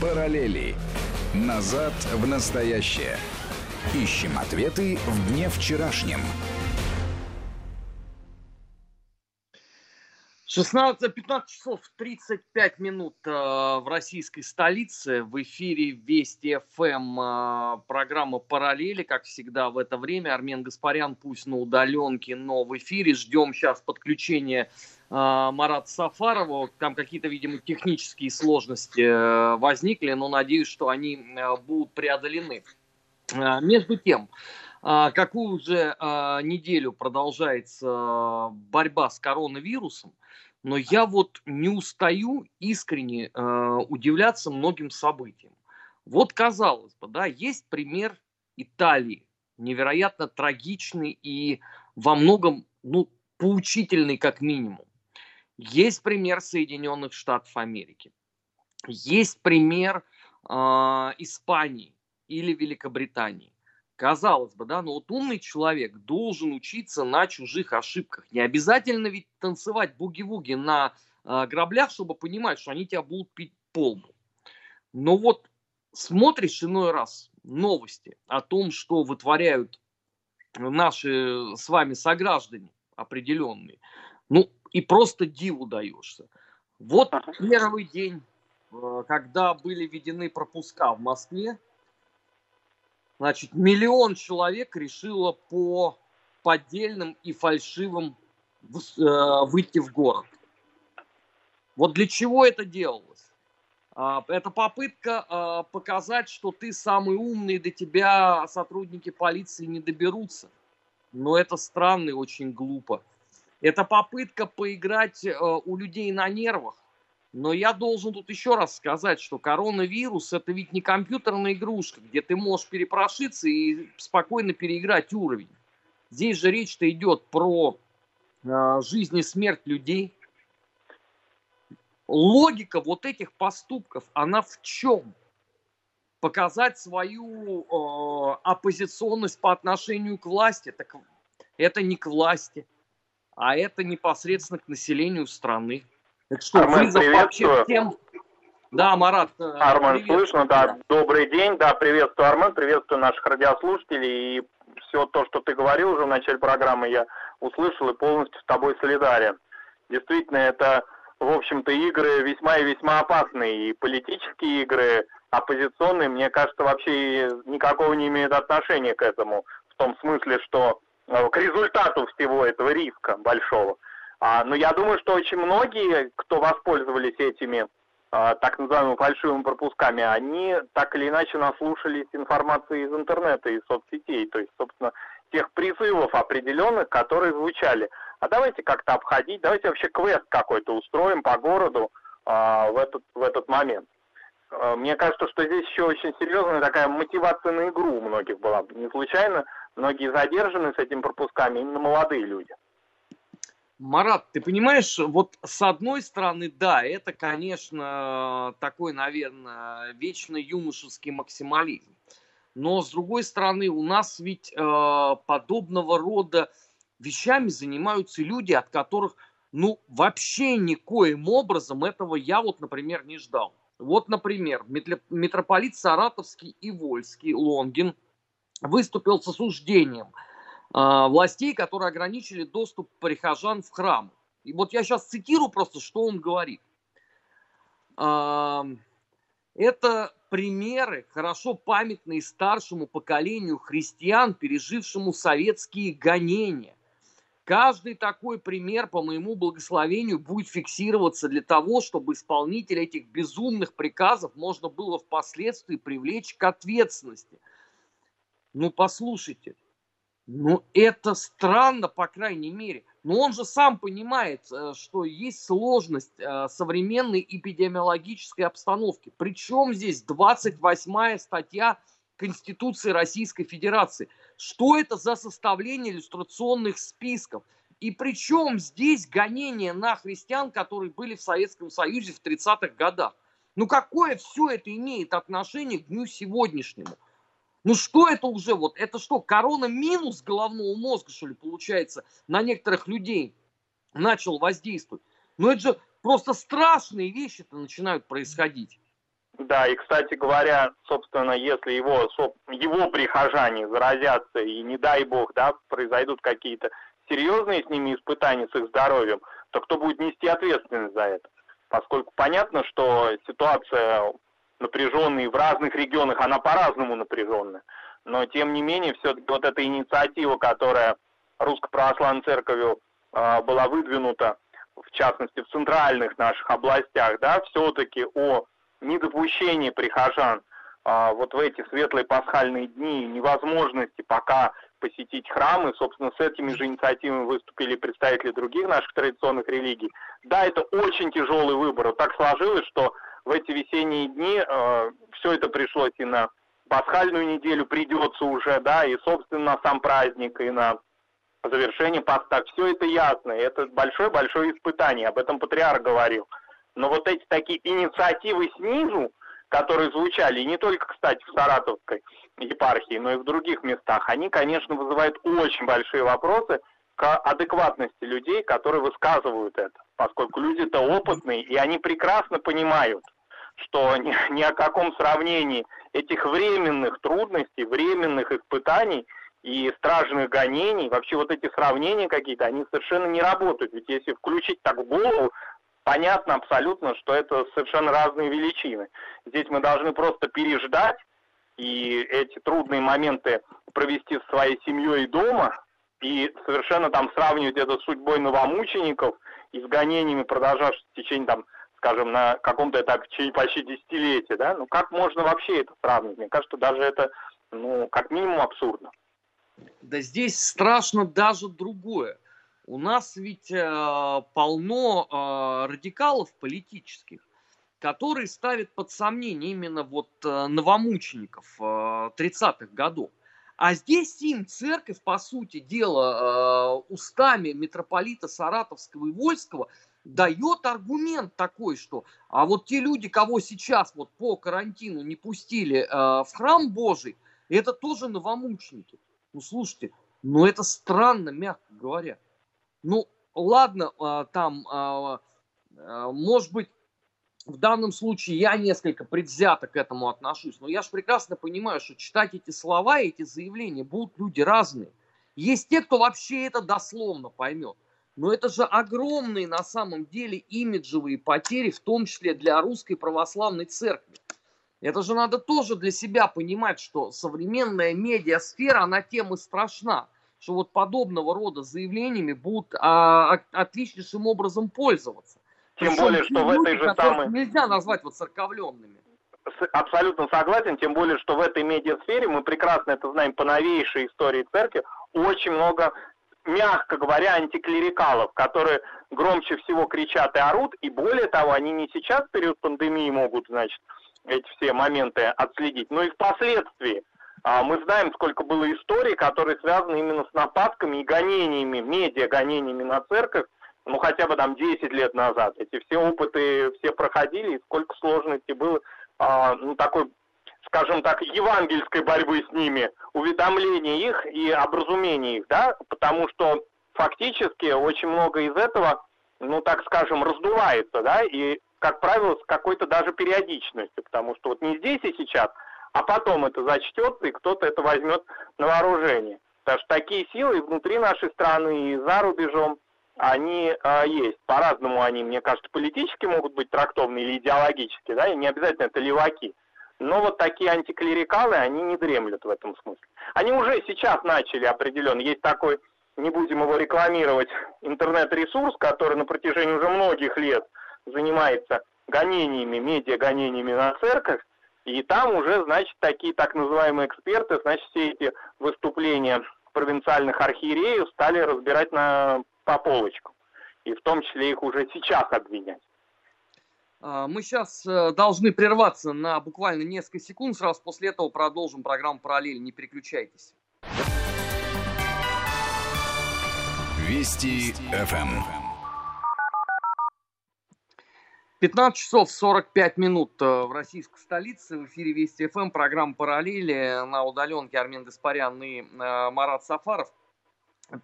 Параллели. Назад в настоящее. Ищем ответы в дне вчерашнем. 16, 15 часов 35 минут э, в российской столице. В эфире Вести ФМ э, программа «Параллели». Как всегда в это время Армен Гаспарян, пусть на удаленке, но в эфире. Ждем сейчас подключения э, Марата Сафарова. Там какие-то, видимо, технические сложности э, возникли, но надеюсь, что они э, будут преодолены. Э, между тем, какую уже э, неделю продолжается борьба с коронавирусом, но я вот не устаю искренне удивляться многим событиям. Вот казалось бы, да, есть пример Италии, невероятно трагичный и во многом, ну, поучительный как минимум. Есть пример Соединенных Штатов Америки. Есть пример э, Испании или Великобритании. Казалось бы, да, но вот умный человек должен учиться на чужих ошибках. Не обязательно ведь танцевать буги-вуги на э, граблях, чтобы понимать, что они тебя будут пить полбу. Но вот смотришь иной раз новости о том, что вытворяют наши с вами сограждане определенные, ну и просто диву даешься. Вот первый день, э, когда были введены пропуска в Москве, Значит, миллион человек решило по поддельным и фальшивым э, выйти в город. Вот для чего это делалось? А, это попытка а, показать, что ты самый умный, до тебя сотрудники полиции не доберутся. Но это странно и очень глупо. Это попытка поиграть э, у людей на нервах. Но я должен тут еще раз сказать, что коронавирус это ведь не компьютерная игрушка, где ты можешь перепрошиться и спокойно переиграть уровень. Здесь же речь-то идет про э, жизнь и смерть людей. Логика вот этих поступков, она в чем? Показать свою э, оппозиционность по отношению к власти. Так это не к власти, а это непосредственно к населению страны. Так что, Армен, приветствую. Всем... Да, Марат. Э, Армен, слышно, да. Добрый день, да, приветствую, Армен, приветствую наших радиослушателей. И все то, что ты говорил уже в начале программы, я услышал и полностью с тобой солидарен. Действительно, это, в общем-то, игры весьма и весьма опасные. И политические игры, оппозиционные, мне кажется, вообще никакого не имеют отношения к этому. В том смысле, что э, к результату всего этого риска большого. А, но я думаю, что очень многие, кто воспользовались этими а, так называемыми фальшивыми пропусками, они так или иначе наслушались информации из интернета и соцсетей, то есть, собственно, тех призывов определенных, которые звучали. А давайте как-то обходить, давайте вообще квест какой-то устроим по городу а, в, этот, в этот момент. А, мне кажется, что здесь еще очень серьезная такая мотивация на игру у многих была. Не случайно многие задержаны с этими пропусками именно молодые люди. Марат, ты понимаешь, вот с одной стороны, да, это, конечно, такой, наверное, вечно юношеский максимализм. Но с другой стороны, у нас ведь э, подобного рода вещами занимаются люди, от которых, ну, вообще никоим образом этого я вот, например, не ждал. Вот, например, митрополит Саратовский и Вольский Лонгин выступил с осуждением – властей, которые ограничили доступ прихожан в храм. И вот я сейчас цитирую просто, что он говорит. А, это примеры, хорошо памятные старшему поколению христиан, пережившему советские гонения. Каждый такой пример, по моему благословению, будет фиксироваться для того, чтобы исполнителя этих безумных приказов можно было впоследствии привлечь к ответственности. Ну, послушайте, ну, это странно, по крайней мере. Но он же сам понимает, э, что есть сложность э, современной эпидемиологической обстановки. Причем здесь 28 статья Конституции Российской Федерации. Что это за составление иллюстрационных списков? И причем здесь гонения на христиан, которые были в Советском Союзе в 30-х годах? Ну какое все это имеет отношение к дню сегодняшнему? Ну что это уже вот? Это что, корона минус головного мозга, что ли, получается, на некоторых людей начал воздействовать? Ну это же просто страшные вещи-то начинают происходить. Да, и, кстати говоря, собственно, если его, его прихожане заразятся, и не дай бог, да, произойдут какие-то серьезные с ними испытания с их здоровьем, то кто будет нести ответственность за это? Поскольку понятно, что ситуация напряженная в разных регионах, она по-разному напряженная. Но, тем не менее, все-таки вот эта инициатива, которая Русской Православной Церковью э, была выдвинута, в частности, в центральных наших областях, да, все-таки о недопущении прихожан э, вот в эти светлые пасхальные дни, невозможности пока посетить храмы. Собственно, с этими же инициативами выступили представители других наших традиционных религий. Да, это очень тяжелый выбор. Вот так сложилось, что в эти весенние дни э, все это пришлось и на пасхальную неделю придется уже, да, и, собственно, сам праздник, и на завершение поста. Все это ясно. Это большое-большое испытание. Об этом патриарх говорил. Но вот эти такие инициативы снизу, которые звучали, и не только, кстати, в Саратовской епархии, но и в других местах, они, конечно, вызывают очень большие вопросы к адекватности людей, которые высказывают это, поскольку люди-то опытные, и они прекрасно понимают, что ни, ни о каком сравнении этих временных трудностей, временных испытаний и стражных гонений, вообще вот эти сравнения какие-то, они совершенно не работают. Ведь если включить так в голову, понятно абсолютно, что это совершенно разные величины. Здесь мы должны просто переждать и эти трудные моменты провести с своей семьей дома, и совершенно там сравнивать это с судьбой новомучеников и с гонениями, продолжавшимися в течение, там, скажем, на каком-то этапе в течение почти десятилетия, да, ну как можно вообще это сравнивать? Мне кажется, даже это, ну, как минимум абсурдно. Да здесь страшно даже другое. У нас ведь э, полно э, радикалов политических, которые ставят под сомнение именно вот э, новомучеников э, 30-х годов. А здесь им церковь, по сути дела, э, устами митрополита Саратовского и Вольского дает аргумент такой, что а вот те люди, кого сейчас вот по карантину не пустили э, в храм Божий, это тоже новомученики. Ну слушайте, ну это странно, мягко говоря. Ну, ладно, а, там, может быть, в данном случае я несколько предвзято к этому отношусь, но я же прекрасно понимаю, что читать эти слова, эти заявления будут люди разные. Есть те, кто вообще это дословно поймет. Но это же огромные на самом деле имиджевые потери, в том числе для русской православной церкви. Это же надо тоже для себя понимать, что современная медиасфера, она тем и страшна – что вот подобного рода заявлениями будут а, отличнейшим образом пользоваться. Тем Причем более, что в этой же самой... Нельзя назвать вот церковленными. Абсолютно согласен, тем более, что в этой медиасфере, мы прекрасно это знаем по новейшей истории церкви, очень много, мягко говоря, антиклерикалов, которые громче всего кричат и орут, и более того, они не сейчас в период пандемии могут, значит, эти все моменты отследить, но и впоследствии. А мы знаем, сколько было историй, которые связаны именно с нападками и гонениями, медиа гонениями на церковь, ну хотя бы там 10 лет назад. Эти все опыты все проходили, и сколько сложностей было, а, ну такой, скажем так, евангельской борьбы с ними, уведомления их и образумения их, да, потому что фактически очень много из этого, ну так скажем, раздувается, да, и как правило с какой-то даже периодичностью, потому что вот не здесь и сейчас, а потом это зачтется, и кто-то это возьмет на вооружение. Потому что такие силы внутри нашей страны и за рубежом, они э, есть. По-разному они, мне кажется, политически могут быть трактованы или идеологически, да, и не обязательно это леваки. Но вот такие антиклерикалы, они не дремлют в этом смысле. Они уже сейчас начали определенно. Есть такой, не будем его рекламировать, интернет-ресурс, который на протяжении уже многих лет занимается гонениями, медиа-гонениями на церковь, и там уже, значит, такие так называемые эксперты, значит, все эти выступления провинциальных архиереев стали разбирать на, по полочкам. И в том числе их уже сейчас обвинять. А, мы сейчас э, должны прерваться на буквально несколько секунд. Сразу после этого продолжим программу «Параллель». Не переключайтесь. Вести ФМ. 15 часов 45 минут э, в российской столице. В эфире Вести ФМ, программа «Параллели» на удаленке Армен Гаспарян и э, Марат Сафаров.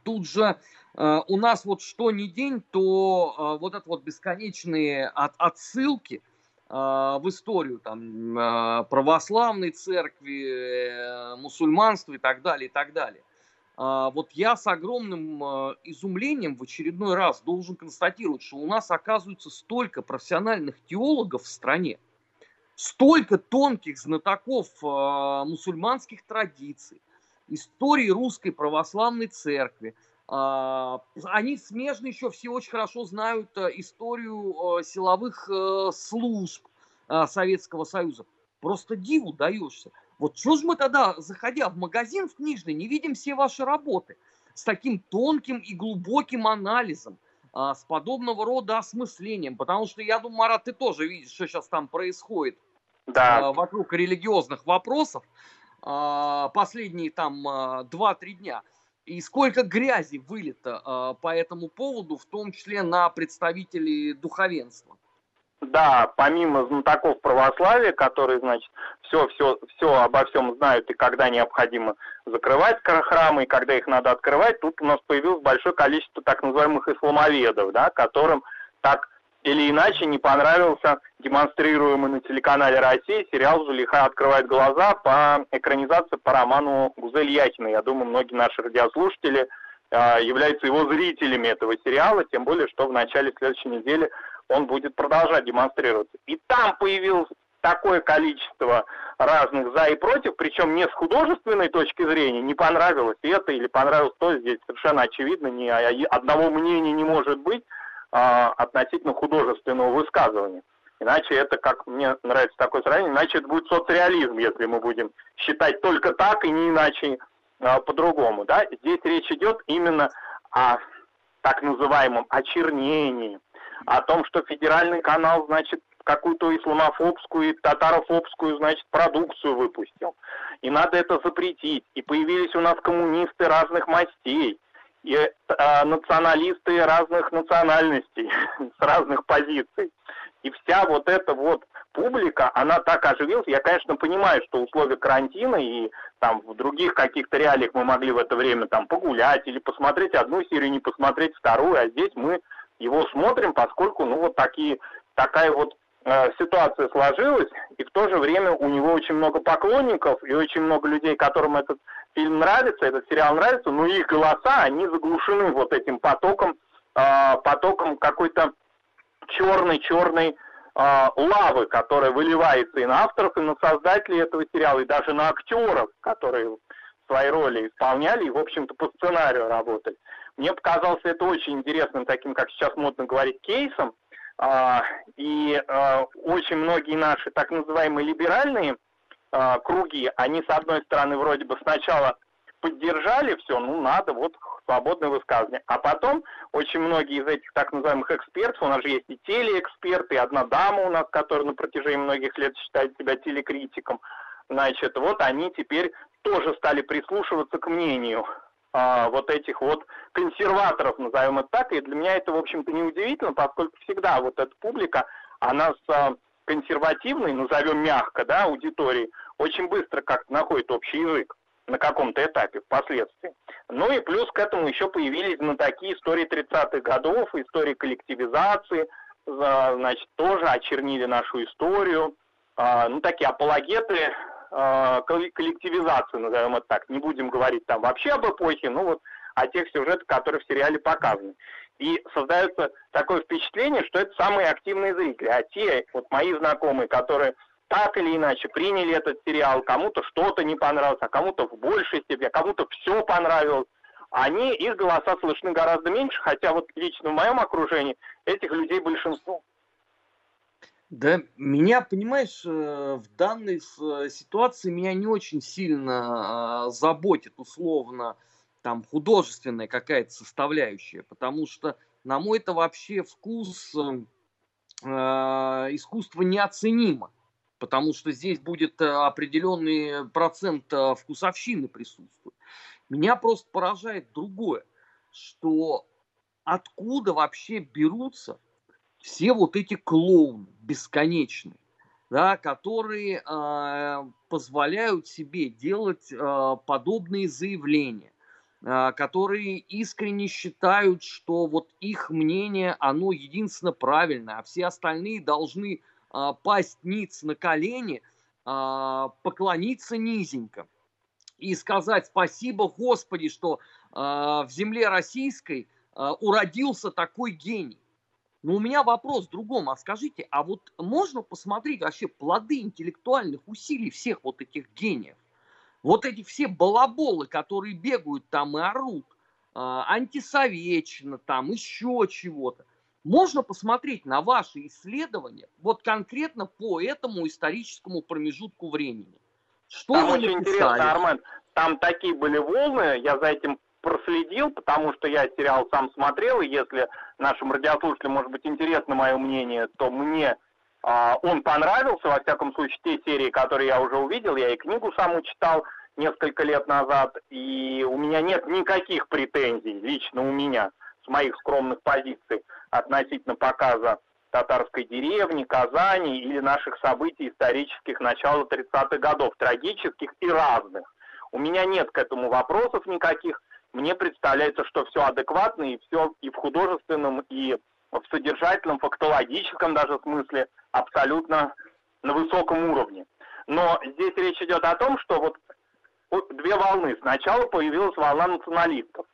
Тут же э, у нас вот что ни день, то вот это вот бесконечные от, отсылки в историю там, православной церкви, мусульманства и так далее, и так далее. Вот я с огромным изумлением в очередной раз должен констатировать, что у нас оказывается столько профессиональных теологов в стране, столько тонких знатоков мусульманских традиций, истории русской православной церкви, а, они смежно еще все очень хорошо знают э, историю э, силовых э, служб Советского Союза. Просто диву даешься. Вот что же мы тогда, заходя в магазин в книжный, не видим все ваши работы с таким тонким и глубоким анализом, с подобного рода осмыслением? Потому что я думаю, Марат, ты тоже видишь, что сейчас там происходит да. вокруг религиозных вопросов последние там 2-3 дня – и сколько грязи вылито э, по этому поводу, в том числе на представителей духовенства. Да, помимо знатоков православия, которые, значит, все, все, все обо всем знают и когда необходимо закрывать храмы, и когда их надо открывать, тут у нас появилось большое количество так называемых исламоведов, да, которым так или иначе не понравился демонстрируемый на телеканале Россия сериал «Зулиха открывает глаза» по экранизации по роману Гузель Яхина. Я думаю, многие наши радиослушатели э, являются его зрителями этого сериала, тем более, что в начале следующей недели он будет продолжать демонстрироваться. И там появилось такое количество разных за и против, причем не с художественной точки зрения, не понравилось это или понравилось то, здесь совершенно очевидно, ни одного мнения не может быть, а, относительно художественного высказывания. Иначе это, как мне нравится такое сравнение, иначе это будет соцреализм, если мы будем считать только так и не иначе а, по-другому. Да? Здесь речь идет именно о так называемом очернении, о том, что федеральный канал, значит, какую-то исламофобскую и татарофобскую, значит, продукцию выпустил. И надо это запретить. И появились у нас коммунисты разных мастей и э, националисты разных национальностей, с разных позиций. И вся вот эта вот публика, она так оживилась. Я, конечно, понимаю, что условия карантина и там в других каких-то реалиях мы могли в это время там погулять или посмотреть одну серию, не посмотреть вторую, а здесь мы его смотрим, поскольку, ну, вот такие, такая вот ситуация сложилась, и в то же время у него очень много поклонников и очень много людей, которым этот фильм нравится, этот сериал нравится, но их голоса, они заглушены вот этим потоком, э, потоком какой-то черной-черной э, лавы, которая выливается и на авторов, и на создателей этого сериала, и даже на актеров, которые свои роли исполняли и, в общем-то, по сценарию работали. Мне показалось это очень интересным, таким, как сейчас модно говорить, кейсом, э, и э, очень многие наши так называемые либеральные э, круги, они, с одной стороны, вроде бы сначала поддержали все, ну, надо, вот, свободное высказывание. А потом очень многие из этих так называемых экспертов, у нас же есть и телеэксперты, и одна дама у нас, которая на протяжении многих лет считает себя телекритиком, значит, вот они теперь тоже стали прислушиваться к мнению а, вот этих вот консерваторов, назовем это так, и для меня это, в общем-то, неудивительно, поскольку всегда вот эта публика, она с а, консервативной, назовем мягко, да, аудиторией, очень быстро как-то находит общий язык на каком-то этапе впоследствии. Ну и плюс к этому еще появились на такие истории 30-х годов, истории коллективизации, значит, тоже очернили нашу историю. А, ну, такие апологеты а, коллективизации, назовем это так. Не будем говорить там вообще об эпохе, ну вот о тех сюжетах, которые в сериале показаны. И создается такое впечатление, что это самые активные зрители. А те, вот мои знакомые, которые так или иначе приняли этот сериал, кому-то что-то не понравилось, а кому-то в большей степени, а кому-то все понравилось, они, их голоса слышны гораздо меньше, хотя вот лично в моем окружении этих людей большинство. Да, меня, понимаешь, э, в данной э, ситуации меня не очень сильно а, заботит условно там художественная какая-то составляющая, потому что, на мой это вообще вкус э, искусство неоценимо, потому что здесь будет определенный процент вкусовщины присутствует. Меня просто поражает другое, что откуда вообще берутся все вот эти клоуны бесконечные, да, которые э, позволяют себе делать э, подобные заявления, э, которые искренне считают, что вот их мнение, оно единственно правильное, а все остальные должны а, пасть ниц на колени, а, поклониться низенько и сказать спасибо Господи, что а, в земле российской а, уродился такой гений. Но у меня вопрос в другом. А скажите, а вот можно посмотреть вообще плоды интеллектуальных усилий всех вот этих гениев? Вот эти все балаболы, которые бегают там и орут, а, антисоветчина там, еще чего-то. Можно посмотреть на ваши исследования вот конкретно по этому историческому промежутку времени. Что там очень написали? интересно, Армен. Там такие были волны, я за этим проследил, потому что я сериал сам смотрел, и если нашим радиослушателям может быть интересно мое мнение, то мне э, он понравился, во всяком случае, те серии, которые я уже увидел, я и книгу саму читал несколько лет назад, и у меня нет никаких претензий, лично у меня, с моих скромных позиций, относительно показа татарской деревни, Казани или наших событий исторических начала 30-х годов, трагических и разных. У меня нет к этому вопросов никаких, мне представляется, что все адекватно и все и в художественном, и в содержательном, фактологическом даже смысле абсолютно на высоком уровне. Но здесь речь идет о том, что вот две волны. Сначала появилась волна националистов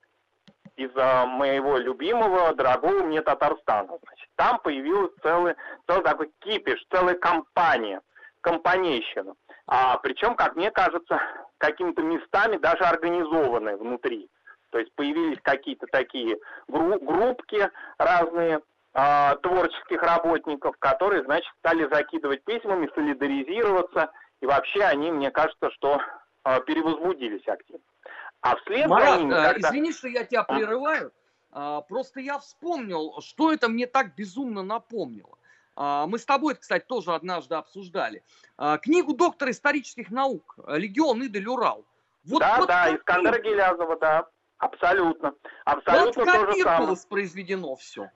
из-за моего любимого, дорогого мне Татарстана. Значит, там появилась целый, целый такой кипиш, целая компания, компанейщина. А, причем, как мне кажется, какими-то местами даже организованные внутри. То есть появились какие-то такие гру- группки разные э, творческих работников, которые, значит, стали закидывать письмами, солидаризироваться. И вообще они, мне кажется, что э, перевозбудились активно. А вслед Марат, за ними, э, когда... извини, что я тебя прерываю. А, просто я вспомнил, что это мне так безумно напомнило. А, мы с тобой, кстати, тоже однажды обсуждали. А, книгу доктора исторических наук «Легион Идель Урал». Вот, да, вот да, Искандера Гелязова, да. Абсолютно. Абсолютно вот то же самое. воспроизведено все.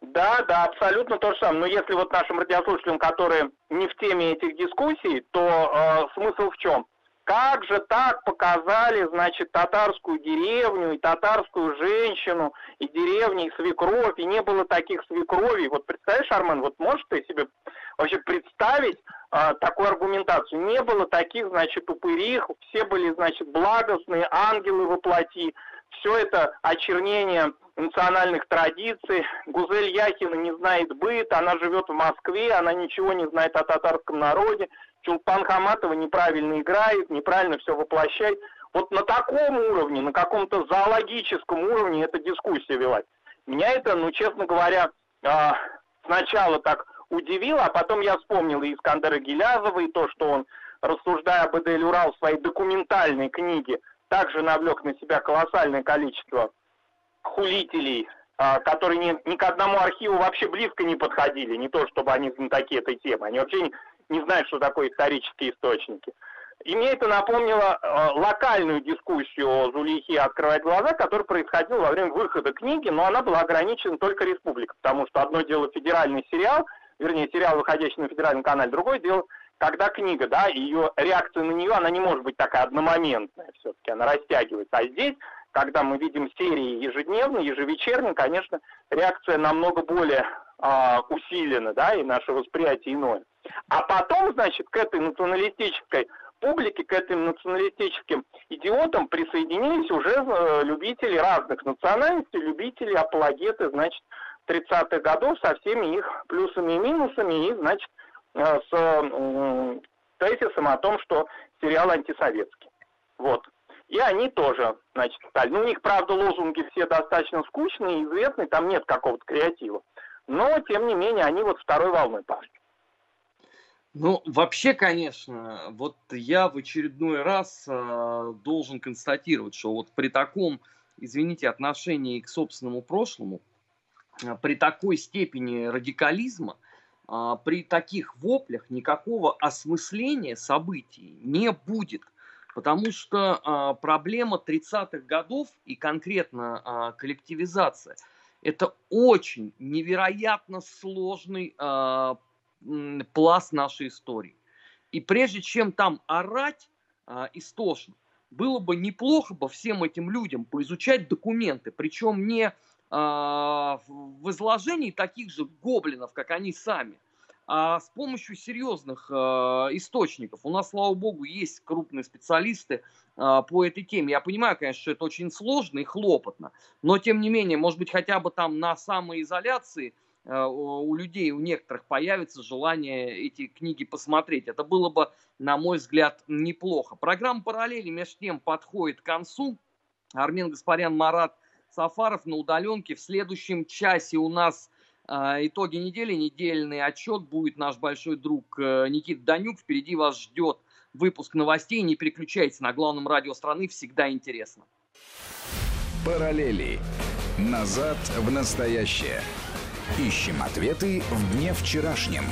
Да, да, абсолютно то же самое. Но если вот нашим радиослушателям, которые не в теме этих дискуссий, то э, смысл в чем? Как же так показали, значит, татарскую деревню и татарскую женщину, и деревни, и свекровь, и не было таких свекровей. Вот представляешь, Армен, вот можешь ты себе вообще представить э, такую аргументацию? Не было таких, значит, упырих, все были, значит, благостные ангелы воплоти, все это очернение национальных традиций. Гузель Яхина не знает быт, она живет в Москве, она ничего не знает о татарском народе. Чулпан Хаматова неправильно играет, неправильно все воплощает. Вот на таком уровне, на каком-то зоологическом уровне эта дискуссия велась. Меня это, ну, честно говоря, а, сначала так удивило, а потом я вспомнил и Искандера Гелязова, и то, что он, рассуждая об Эдель Урал в своей документальной книге также навлек на себя колоссальное количество хулителей, а, которые ни, ни к одному архиву вообще близко не подходили, не то чтобы они знатоки этой темы, они вообще не, не знают, что такое исторические источники. И мне это напомнило э, локальную дискуссию о Зулихе «Открывать глаза», которая происходила во время выхода книги, но она была ограничена только республикой, потому что одно дело федеральный сериал, вернее, сериал, выходящий на федеральном канале, другое дело когда книга, да, ее реакция на нее, она не может быть такая одномоментная все-таки, она растягивается. А здесь, когда мы видим серии ежедневно, ежевечерно, конечно, реакция намного более э, усилена, да, и наше восприятие иное. А потом, значит, к этой националистической публике, к этим националистическим идиотам присоединились уже э, любители разных национальностей, любители, апологеты, значит, 30-х годов со всеми их плюсами и минусами, и, значит, с тезисом о том, что сериал антисоветский. Вот. И они тоже, значит, стали. Ну, у них, правда, лозунги все достаточно скучные, известные, там нет какого-то креатива. Но, тем не менее, они вот второй волной пошли. Ну, вообще, конечно, вот я в очередной раз э, должен констатировать, что вот при таком, извините, отношении к собственному прошлому, э, при такой степени радикализма – при таких воплях никакого осмысления событий не будет. Потому что а, проблема 30-х годов и конкретно а, коллективизация – это очень невероятно сложный а, пласт нашей истории. И прежде чем там орать а, истошно, было бы неплохо бы всем этим людям поизучать документы, причем не а, в изложении таких же гоблинов, как они сами, а с помощью серьезных э, источников. У нас, слава богу, есть крупные специалисты э, по этой теме. Я понимаю, конечно, что это очень сложно и хлопотно, но тем не менее, может быть, хотя бы там на самоизоляции у людей, у некоторых появится желание эти книги посмотреть. Это было бы, на мой взгляд, неплохо. Программа «Параллели» между тем подходит к концу. Армен Гаспарян, Марат Сафаров на удаленке. В следующем часе у нас а, итоги недели, недельный отчет будет наш большой друг э, Никита Данюк. Впереди вас ждет выпуск новостей. Не переключайтесь на главном радио страны, всегда интересно. Параллели. Назад в настоящее. Ищем ответы в дне вчерашнем.